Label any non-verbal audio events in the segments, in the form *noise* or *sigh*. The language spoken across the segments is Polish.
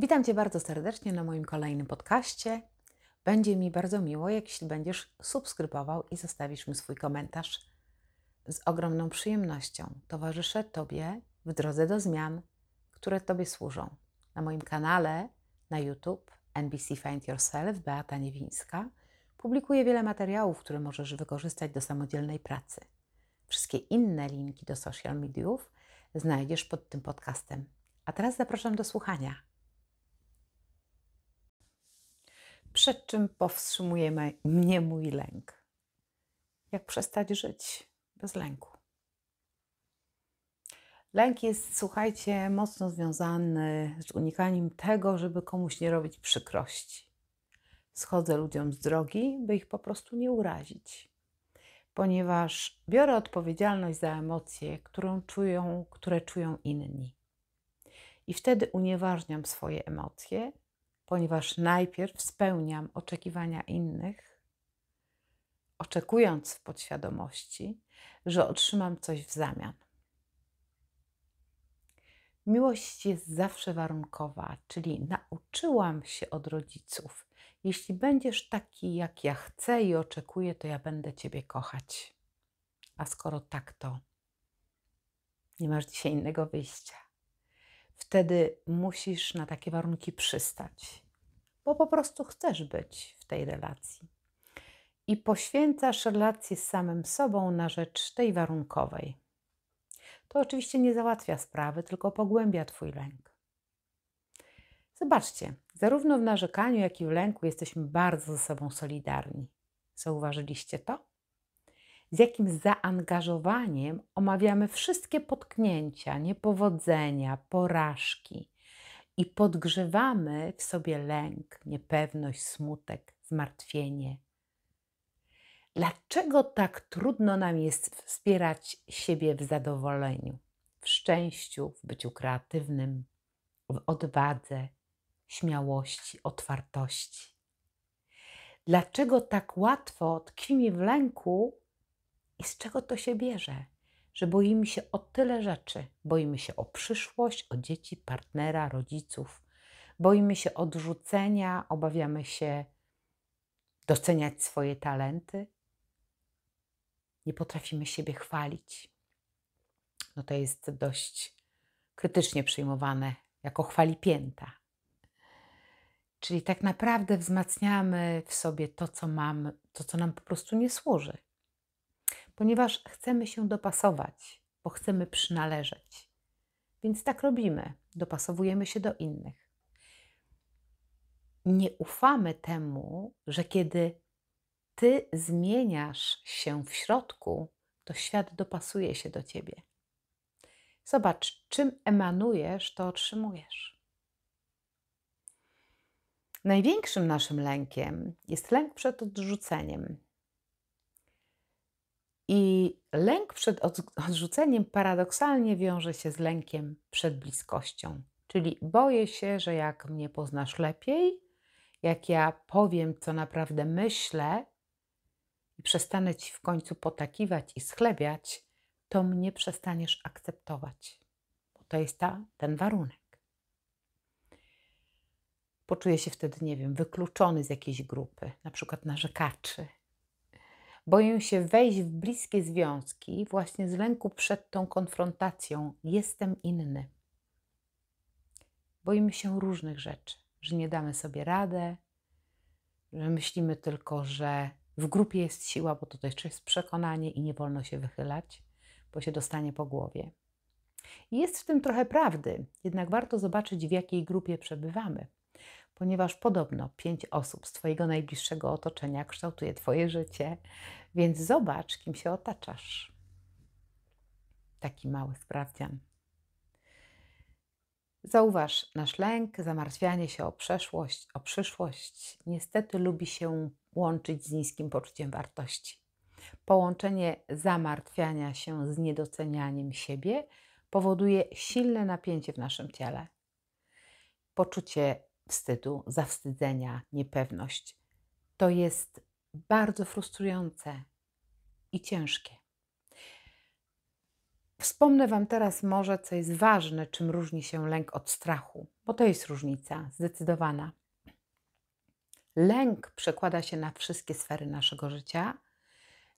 Witam Cię bardzo serdecznie na moim kolejnym podcaście. Będzie mi bardzo miło, jeśli będziesz subskrybował i zostawisz mi swój komentarz. Z ogromną przyjemnością towarzyszę Tobie w drodze do zmian, które Tobie służą. Na moim kanale na YouTube NBC Find Yourself Beata Niewińska publikuję wiele materiałów, które możesz wykorzystać do samodzielnej pracy. Wszystkie inne linki do social mediów znajdziesz pod tym podcastem. A teraz zapraszam do słuchania. Przed czym powstrzymuje mnie mój lęk? Jak przestać żyć bez lęku? Lęk jest, słuchajcie, mocno związany z unikaniem tego, żeby komuś nie robić przykrości. Schodzę ludziom z drogi, by ich po prostu nie urazić, ponieważ biorę odpowiedzialność za emocje, którą czują, które czują inni. I wtedy unieważniam swoje emocje ponieważ najpierw spełniam oczekiwania innych, oczekując w podświadomości, że otrzymam coś w zamian. Miłość jest zawsze warunkowa, czyli nauczyłam się od rodziców. Jeśli będziesz taki, jak ja chcę i oczekuję, to ja będę Ciebie kochać. A skoro tak, to nie masz dzisiaj innego wyjścia wtedy musisz na takie warunki przystać, bo po prostu chcesz być w tej relacji. I poświęcasz relację z samym sobą na rzecz tej warunkowej. To oczywiście nie załatwia sprawy, tylko pogłębia Twój lęk. Zobaczcie, zarówno w narzekaniu, jak i w lęku jesteśmy bardzo ze sobą solidarni. Zauważyliście to? Z jakim zaangażowaniem omawiamy wszystkie potknięcia, niepowodzenia, porażki i podgrzewamy w sobie lęk, niepewność, smutek, zmartwienie. Dlaczego tak trudno nam jest wspierać siebie w zadowoleniu, w szczęściu, w byciu kreatywnym, w odwadze, śmiałości, otwartości? Dlaczego tak łatwo tkwimy w lęku i z czego to się bierze? Że boimy się o tyle rzeczy. Boimy się o przyszłość, o dzieci, partnera, rodziców. Boimy się odrzucenia, obawiamy się doceniać swoje talenty. Nie potrafimy siebie chwalić. No to jest dość krytycznie przyjmowane jako chwalipięta. Czyli tak naprawdę wzmacniamy w sobie to, co mamy, to, co nam po prostu nie służy ponieważ chcemy się dopasować, bo chcemy przynależeć. Więc tak robimy, dopasowujemy się do innych. Nie ufamy temu, że kiedy ty zmieniasz się w środku, to świat dopasuje się do ciebie. Zobacz, czym emanujesz, to otrzymujesz. Największym naszym lękiem jest lęk przed odrzuceniem. I lęk przed odrzuceniem paradoksalnie wiąże się z lękiem przed bliskością. Czyli boję się, że jak mnie poznasz lepiej, jak ja powiem, co naprawdę myślę i przestanę ci w końcu potakiwać i schlebiać, to mnie przestaniesz akceptować. Bo to jest ta, ten warunek. Poczuję się wtedy, nie wiem, wykluczony z jakiejś grupy, na przykład narzekaczy Boję się wejść w bliskie związki właśnie z lęku przed tą konfrontacją. Jestem inny. Boimy się różnych rzeczy, że nie damy sobie radę, że myślimy tylko, że w grupie jest siła, bo to też jest przekonanie i nie wolno się wychylać, bo się dostanie po głowie. Jest w tym trochę prawdy, jednak warto zobaczyć, w jakiej grupie przebywamy ponieważ podobno pięć osób z Twojego najbliższego otoczenia kształtuje Twoje życie, więc zobacz, kim się otaczasz. Taki mały sprawdzian. Zauważ, nasz lęk, zamartwianie się o przeszłość, o przyszłość, niestety lubi się łączyć z niskim poczuciem wartości. Połączenie zamartwiania się z niedocenianiem siebie powoduje silne napięcie w naszym ciele. Poczucie wstydu, zawstydzenia, niepewność. To jest bardzo frustrujące i ciężkie. Wspomnę Wam teraz może, co jest ważne, czym różni się lęk od strachu, bo to jest różnica zdecydowana. Lęk przekłada się na wszystkie sfery naszego życia,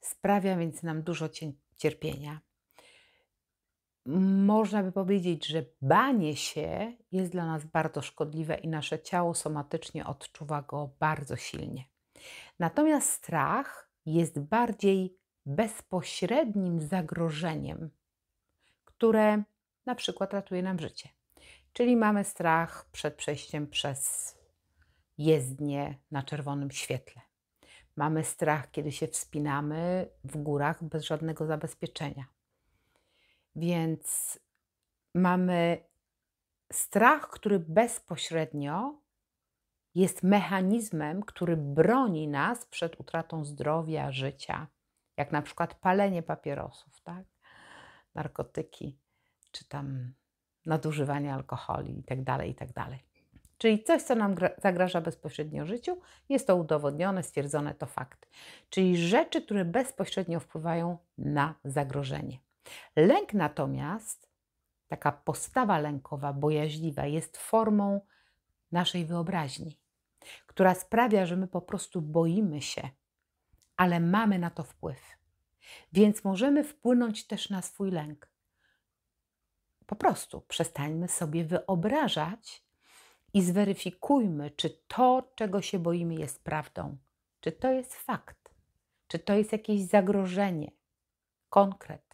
sprawia więc nam dużo cierpienia. Można by powiedzieć, że banie się jest dla nas bardzo szkodliwe i nasze ciało somatycznie odczuwa go bardzo silnie. Natomiast strach jest bardziej bezpośrednim zagrożeniem, które na przykład ratuje nam życie. Czyli mamy strach przed przejściem przez jezdnię na czerwonym świetle. Mamy strach, kiedy się wspinamy w górach bez żadnego zabezpieczenia. Więc mamy strach, który bezpośrednio jest mechanizmem, który broni nas przed utratą zdrowia, życia, jak na przykład palenie papierosów, tak? narkotyki, czy tam nadużywanie alkoholi itd., tak itd. Tak Czyli coś, co nam zagraża bezpośrednio życiu, jest to udowodnione, stwierdzone to fakt. Czyli rzeczy, które bezpośrednio wpływają na zagrożenie. Lęk natomiast, taka postawa lękowa, bojaźliwa, jest formą naszej wyobraźni, która sprawia, że my po prostu boimy się, ale mamy na to wpływ. Więc możemy wpłynąć też na swój lęk. Po prostu przestańmy sobie wyobrażać i zweryfikujmy, czy to, czego się boimy, jest prawdą, czy to jest fakt, czy to jest jakieś zagrożenie, konkret.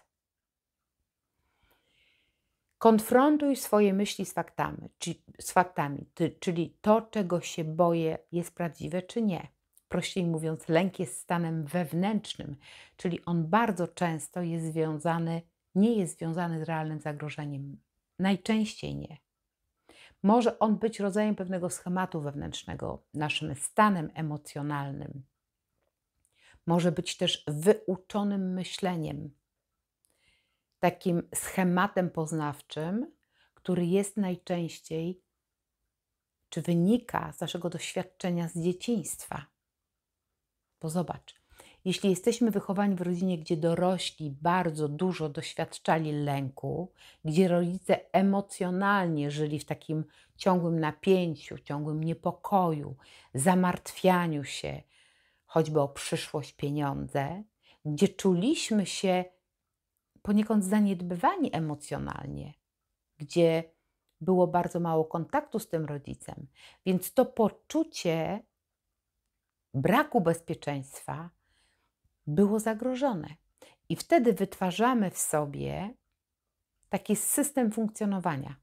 Konfrontuj swoje myśli z faktami, z faktami, czyli to, czego się boję, jest prawdziwe czy nie. Prościej mówiąc, lęk jest stanem wewnętrznym, czyli on bardzo często jest związany, nie jest związany z realnym zagrożeniem. Najczęściej nie. Może on być rodzajem pewnego schematu wewnętrznego, naszym stanem emocjonalnym. Może być też wyuczonym myśleniem, takim schematem poznawczym, który jest najczęściej, czy wynika z naszego doświadczenia z dzieciństwa. Bo zobacz, jeśli jesteśmy wychowani w rodzinie, gdzie dorośli bardzo dużo doświadczali lęku, gdzie rodzice emocjonalnie żyli w takim ciągłym napięciu, ciągłym niepokoju, zamartwianiu się, choćby o przyszłość, pieniądze, gdzie czuliśmy się poniekąd zaniedbywani emocjonalnie, gdzie było bardzo mało kontaktu z tym rodzicem, więc to poczucie braku bezpieczeństwa było zagrożone. I wtedy wytwarzamy w sobie taki system funkcjonowania.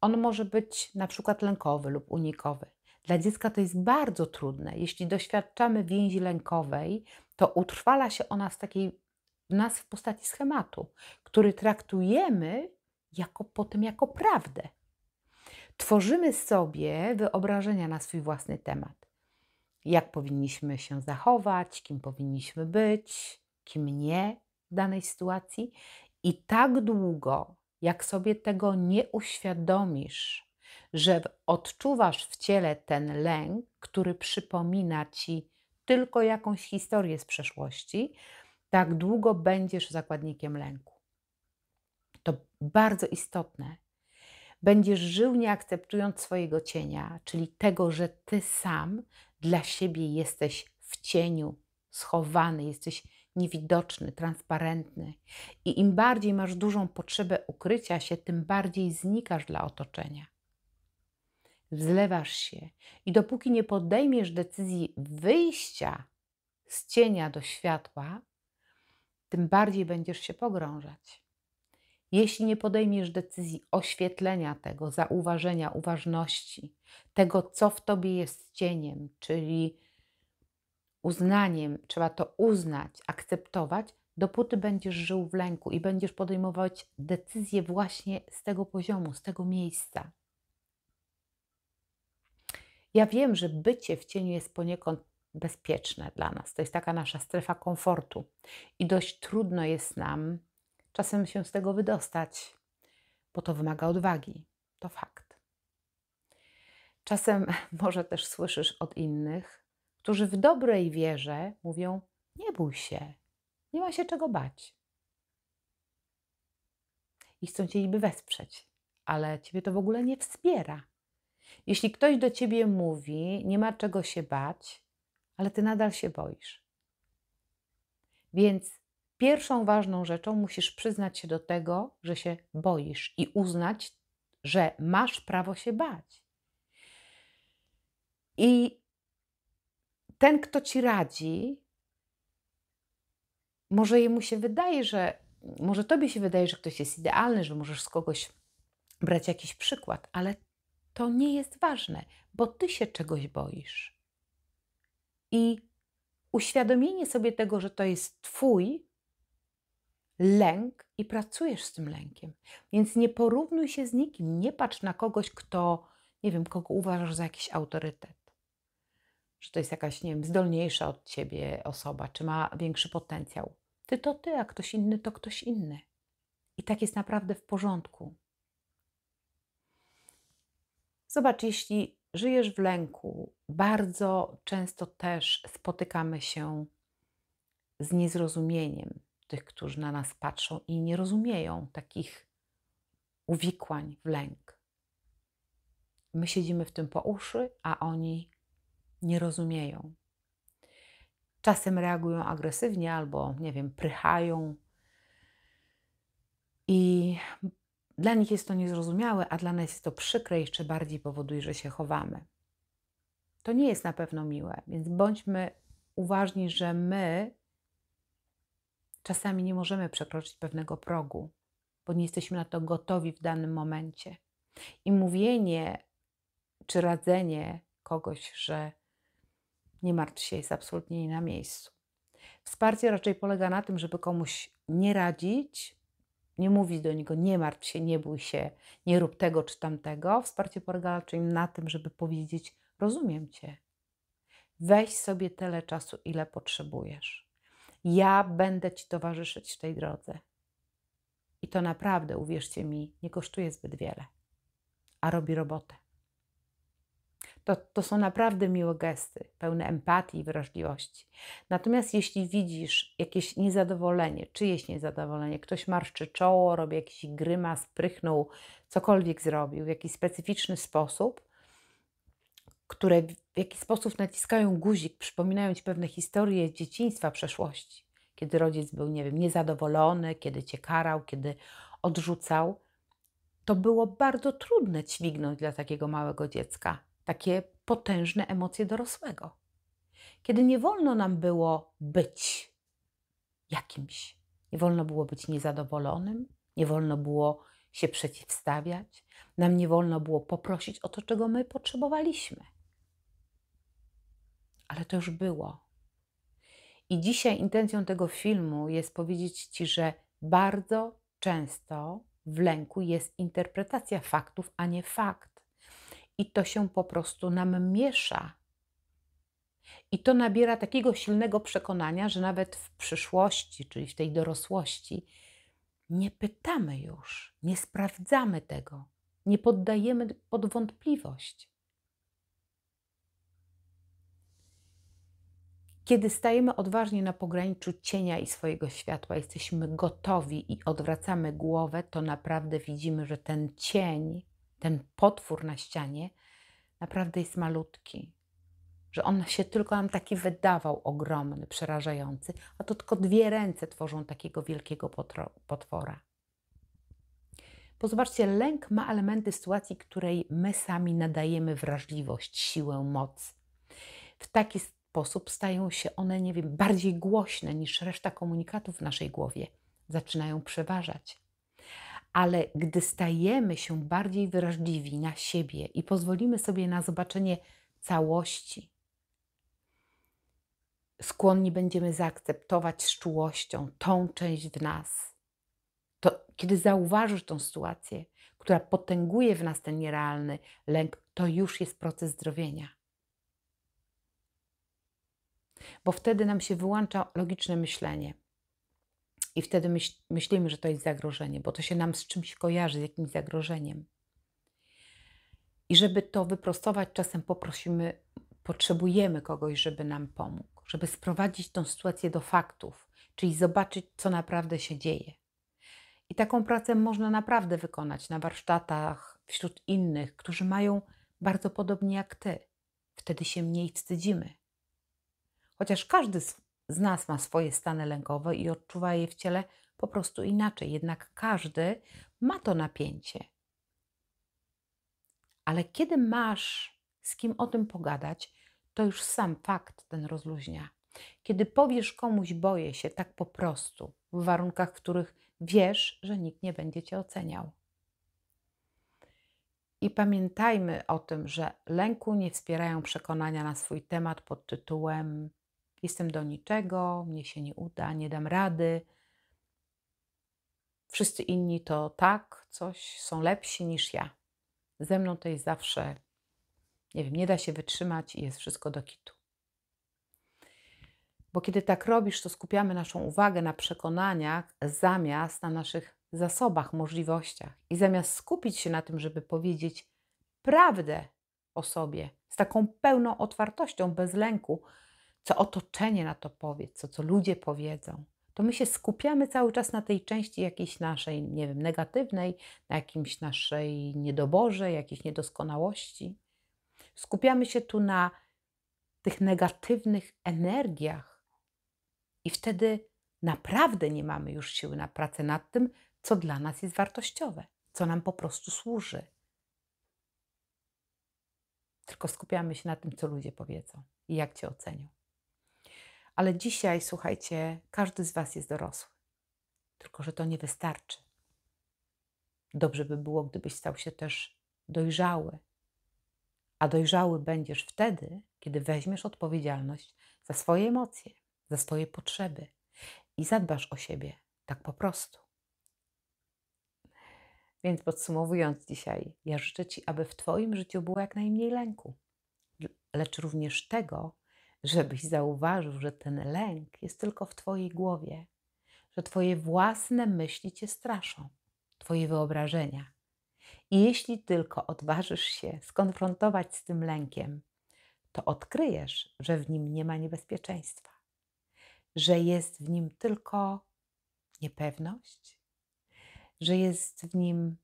On może być na przykład lękowy lub unikowy. Dla dziecka to jest bardzo trudne. Jeśli doświadczamy więzi lękowej, to utrwala się ona w takiej w nas w postaci schematu, który traktujemy jako potem jako prawdę. Tworzymy sobie wyobrażenia na swój własny temat. Jak powinniśmy się zachować, kim powinniśmy być, kim nie w danej sytuacji. I tak długo, jak sobie tego nie uświadomisz, że odczuwasz w ciele ten lęk, który przypomina ci tylko jakąś historię z przeszłości, tak długo będziesz zakładnikiem lęku. To bardzo istotne. Będziesz żył nie akceptując swojego cienia, czyli tego, że ty sam dla siebie jesteś w cieniu, schowany, jesteś niewidoczny, transparentny. I im bardziej masz dużą potrzebę ukrycia się, tym bardziej znikasz dla otoczenia. Wzlewasz się i dopóki nie podejmiesz decyzji wyjścia z cienia do światła, tym bardziej będziesz się pogrążać. Jeśli nie podejmiesz decyzji oświetlenia tego, zauważenia, uważności, tego, co w tobie jest cieniem, czyli uznaniem, trzeba to uznać, akceptować, dopóty będziesz żył w lęku i będziesz podejmować decyzje właśnie z tego poziomu, z tego miejsca. Ja wiem, że bycie w cieniu jest poniekąd bezpieczne dla nas. To jest taka nasza strefa komfortu i dość trudno jest nam czasem się z tego wydostać, bo to wymaga odwagi. To fakt. Czasem *laughs* może też słyszysz od innych, którzy w dobrej wierze mówią: Nie bój się, nie ma się czego bać. i chcą cię niby wesprzeć, ale ciebie to w ogóle nie wspiera. Jeśli ktoś do ciebie mówi, nie ma czego się bać, ale ty nadal się boisz. Więc pierwszą ważną rzeczą musisz przyznać się do tego, że się boisz i uznać, że masz prawo się bać. I ten, kto ci radzi, może jemu się wydaje, że może tobie się wydaje, że ktoś jest idealny, że możesz z kogoś brać jakiś przykład, ale to nie jest ważne, bo ty się czegoś boisz. I uświadomienie sobie tego, że to jest twój lęk i pracujesz z tym lękiem. Więc nie porównuj się z nikim, nie patrz na kogoś, kto, nie wiem, kogo uważasz za jakiś autorytet. Że to jest jakaś, nie wiem, zdolniejsza od ciebie osoba, czy ma większy potencjał. Ty to ty, a ktoś inny to ktoś inny. I tak jest naprawdę w porządku. Zobacz, jeśli żyjesz w lęku, bardzo często też spotykamy się z niezrozumieniem tych, którzy na nas patrzą i nie rozumieją takich uwikłań w lęk. My siedzimy w tym po uszy, a oni nie rozumieją. Czasem reagują agresywnie albo, nie wiem, prychają. I dla nich jest to niezrozumiałe, a dla nas jest to przykre jeszcze bardziej powoduje, że się chowamy. To nie jest na pewno miłe, więc bądźmy uważni, że my czasami nie możemy przekroczyć pewnego progu, bo nie jesteśmy na to gotowi w danym momencie. I mówienie czy radzenie kogoś, że nie martw się, jest absolutnie nie na miejscu. Wsparcie raczej polega na tym, żeby komuś nie radzić, nie mówić do niego, nie martw się, nie bój się, nie rób tego czy tamtego. Wsparcie polega raczej na tym, żeby powiedzieć: Rozumiem cię. Weź sobie tyle czasu, ile potrzebujesz. Ja będę ci towarzyszyć w tej drodze. I to naprawdę, uwierzcie mi, nie kosztuje zbyt wiele, a robi robotę. To, to są naprawdę miłe gesty, pełne empatii i wrażliwości. Natomiast jeśli widzisz jakieś niezadowolenie, czyjeś niezadowolenie, ktoś marszczy czoło, robi jakiś grymas, prychnął, cokolwiek zrobił w jakiś specyficzny sposób, które w jakiś sposób naciskają guzik, przypominają ci pewne historie z dzieciństwa, przeszłości, kiedy rodzic był, nie wiem, niezadowolony, kiedy cię karał, kiedy odrzucał, to było bardzo trudne dźwignąć dla takiego małego dziecka takie potężne emocje dorosłego. Kiedy nie wolno nam było być jakimś, nie wolno było być niezadowolonym, nie wolno było się przeciwstawiać, nam nie wolno było poprosić o to, czego my potrzebowaliśmy. Ale to już było. I dzisiaj intencją tego filmu jest powiedzieć Ci, że bardzo często w lęku jest interpretacja faktów, a nie fakt i to się po prostu nam miesza. I to nabiera takiego silnego przekonania, że nawet w przyszłości, czyli w tej dorosłości, nie pytamy już, nie sprawdzamy tego, nie poddajemy pod wątpliwość. Kiedy stajemy odważnie na pograniczu cienia i swojego światła, jesteśmy gotowi i odwracamy głowę, to naprawdę widzimy, że ten cień ten potwór na ścianie naprawdę jest malutki. Że on się tylko nam taki wydawał ogromny, przerażający, a to tylko dwie ręce tworzą takiego wielkiego potwora. Bo zobaczcie, lęk ma elementy sytuacji, której my sami nadajemy wrażliwość, siłę, moc. W taki sposób stają się one, nie wiem, bardziej głośne niż reszta komunikatów w naszej głowie. Zaczynają przeważać ale gdy stajemy się bardziej wrażliwi na siebie i pozwolimy sobie na zobaczenie całości, skłonni będziemy zaakceptować z czułością tą część w nas. To kiedy zauważysz tą sytuację, która potęguje w nas ten nierealny lęk, to już jest proces zdrowienia. Bo wtedy nam się wyłącza logiczne myślenie. I wtedy myśl, myślimy, że to jest zagrożenie, bo to się nam z czymś kojarzy, z jakimś zagrożeniem. I żeby to wyprostować, czasem poprosimy, potrzebujemy kogoś, żeby nam pomógł, żeby sprowadzić tą sytuację do faktów, czyli zobaczyć, co naprawdę się dzieje. I taką pracę można naprawdę wykonać na warsztatach wśród innych, którzy mają bardzo podobnie jak ty. Wtedy się mniej wstydzimy. Chociaż każdy z nas ma swoje stany lękowe i odczuwa je w ciele po prostu inaczej, jednak każdy ma to napięcie. Ale kiedy masz z kim o tym pogadać, to już sam fakt ten rozluźnia. Kiedy powiesz komuś boję się tak po prostu, w warunkach, w których wiesz, że nikt nie będzie cię oceniał. I pamiętajmy o tym, że lęku nie wspierają przekonania na swój temat pod tytułem Jestem do niczego, mnie się nie uda, nie dam rady. Wszyscy inni to tak, coś są lepsi niż ja. Ze mną to jest zawsze, nie wiem, nie da się wytrzymać i jest wszystko do kitu. Bo kiedy tak robisz, to skupiamy naszą uwagę na przekonaniach zamiast na naszych zasobach, możliwościach. I zamiast skupić się na tym, żeby powiedzieć prawdę o sobie z taką pełną otwartością, bez lęku, co otoczenie na to powie, co, co ludzie powiedzą, to my się skupiamy cały czas na tej części jakiejś naszej, nie wiem, negatywnej, na jakimś naszej niedoborze, jakiejś niedoskonałości. Skupiamy się tu na tych negatywnych energiach i wtedy naprawdę nie mamy już siły na pracę nad tym, co dla nas jest wartościowe, co nam po prostu służy. Tylko skupiamy się na tym, co ludzie powiedzą i jak cię ocenią. Ale dzisiaj, słuchajcie, każdy z Was jest dorosły. Tylko, że to nie wystarczy. Dobrze by było, gdybyś stał się też dojrzały. A dojrzały będziesz wtedy, kiedy weźmiesz odpowiedzialność za swoje emocje, za swoje potrzeby i zadbasz o siebie tak po prostu. Więc podsumowując dzisiaj, ja życzę Ci, aby w Twoim życiu było jak najmniej lęku, lecz również tego, żebyś zauważył, że ten lęk jest tylko w Twojej głowie, że Twoje własne myśli Cię straszą, Twoje wyobrażenia. I jeśli tylko odważysz się skonfrontować z tym lękiem, to odkryjesz, że w nim nie ma niebezpieczeństwa, że jest w nim tylko niepewność, że jest w nim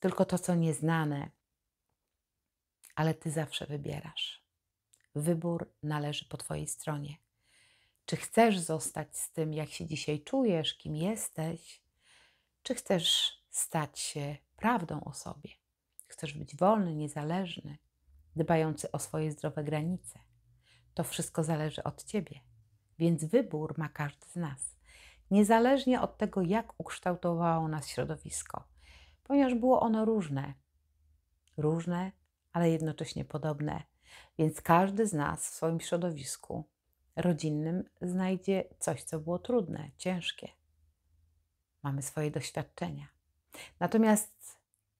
tylko to, co nieznane, ale Ty zawsze wybierasz. Wybór należy po Twojej stronie. Czy chcesz zostać z tym, jak się dzisiaj czujesz, kim jesteś, czy chcesz stać się prawdą o sobie? Chcesz być wolny, niezależny, dbający o swoje zdrowe granice. To wszystko zależy od Ciebie, więc wybór ma każdy z nas, niezależnie od tego, jak ukształtowało nas środowisko, ponieważ było ono różne. Różne, ale jednocześnie podobne więc każdy z nas w swoim środowisku rodzinnym znajdzie coś, co było trudne, ciężkie. Mamy swoje doświadczenia. Natomiast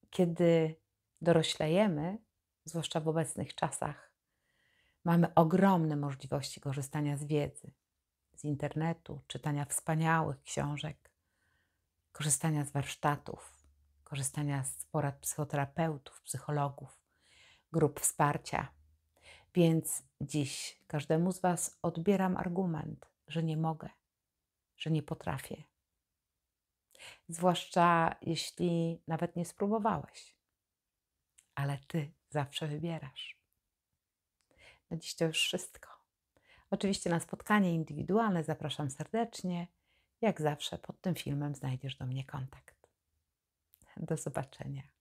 kiedy doroślejemy, zwłaszcza w obecnych czasach, mamy ogromne możliwości korzystania z wiedzy, z internetu, czytania wspaniałych książek, korzystania z warsztatów, korzystania z porad psychoterapeutów, psychologów, grup wsparcia więc dziś każdemu z Was odbieram argument, że nie mogę, że nie potrafię. Zwłaszcza jeśli nawet nie spróbowałeś, ale Ty zawsze wybierasz. Na dziś to już wszystko. Oczywiście na spotkanie indywidualne zapraszam serdecznie. Jak zawsze pod tym filmem znajdziesz do mnie kontakt. Do zobaczenia.